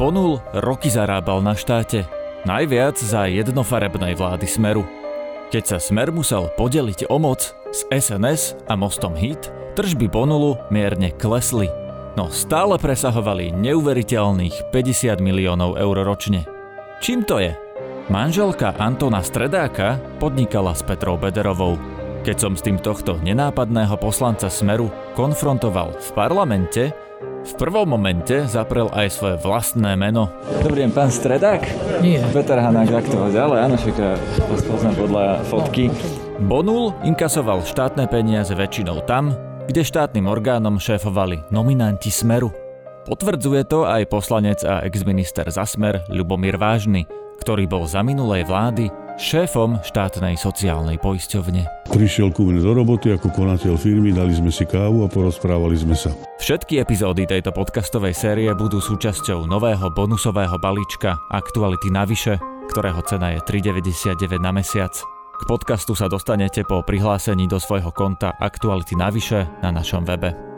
Bonul roky zarábal na štáte. Najviac za jednofarebnej vlády Smeru. Keď sa Smer musel podeliť o moc s SNS a mostom HIT, tržby Bonulu mierne klesli, no stále presahovali neuveriteľných 50 miliónov eur ročne. Čím to je? Manželka Antona Stredáka podnikala s Petrou Bederovou. Keď som s tým tohto nenápadného poslanca Smeru konfrontoval v parlamente, v prvom momente zaprel aj svoje vlastné meno. Dobrý deň, pán Stredák? Nie. Peter Hanák, ak to ale áno, však vás poznám podľa fotky. Bonul inkasoval štátne peniaze väčšinou tam, kde štátnym orgánom šéfovali nominanti Smeru. Potvrdzuje to aj poslanec a exminister za Smer Ľubomír Vážny, ktorý bol za minulej vlády šéfom štátnej sociálnej poisťovne. Prišiel ku mne do roboty ako konateľ firmy, dali sme si kávu a porozprávali sme sa. Všetky epizódy tejto podcastovej série budú súčasťou nového bonusového balíčka Aktuality navyše, ktorého cena je 3,99 na mesiac. K podcastu sa dostanete po prihlásení do svojho konta Aktuality navyše na našom webe.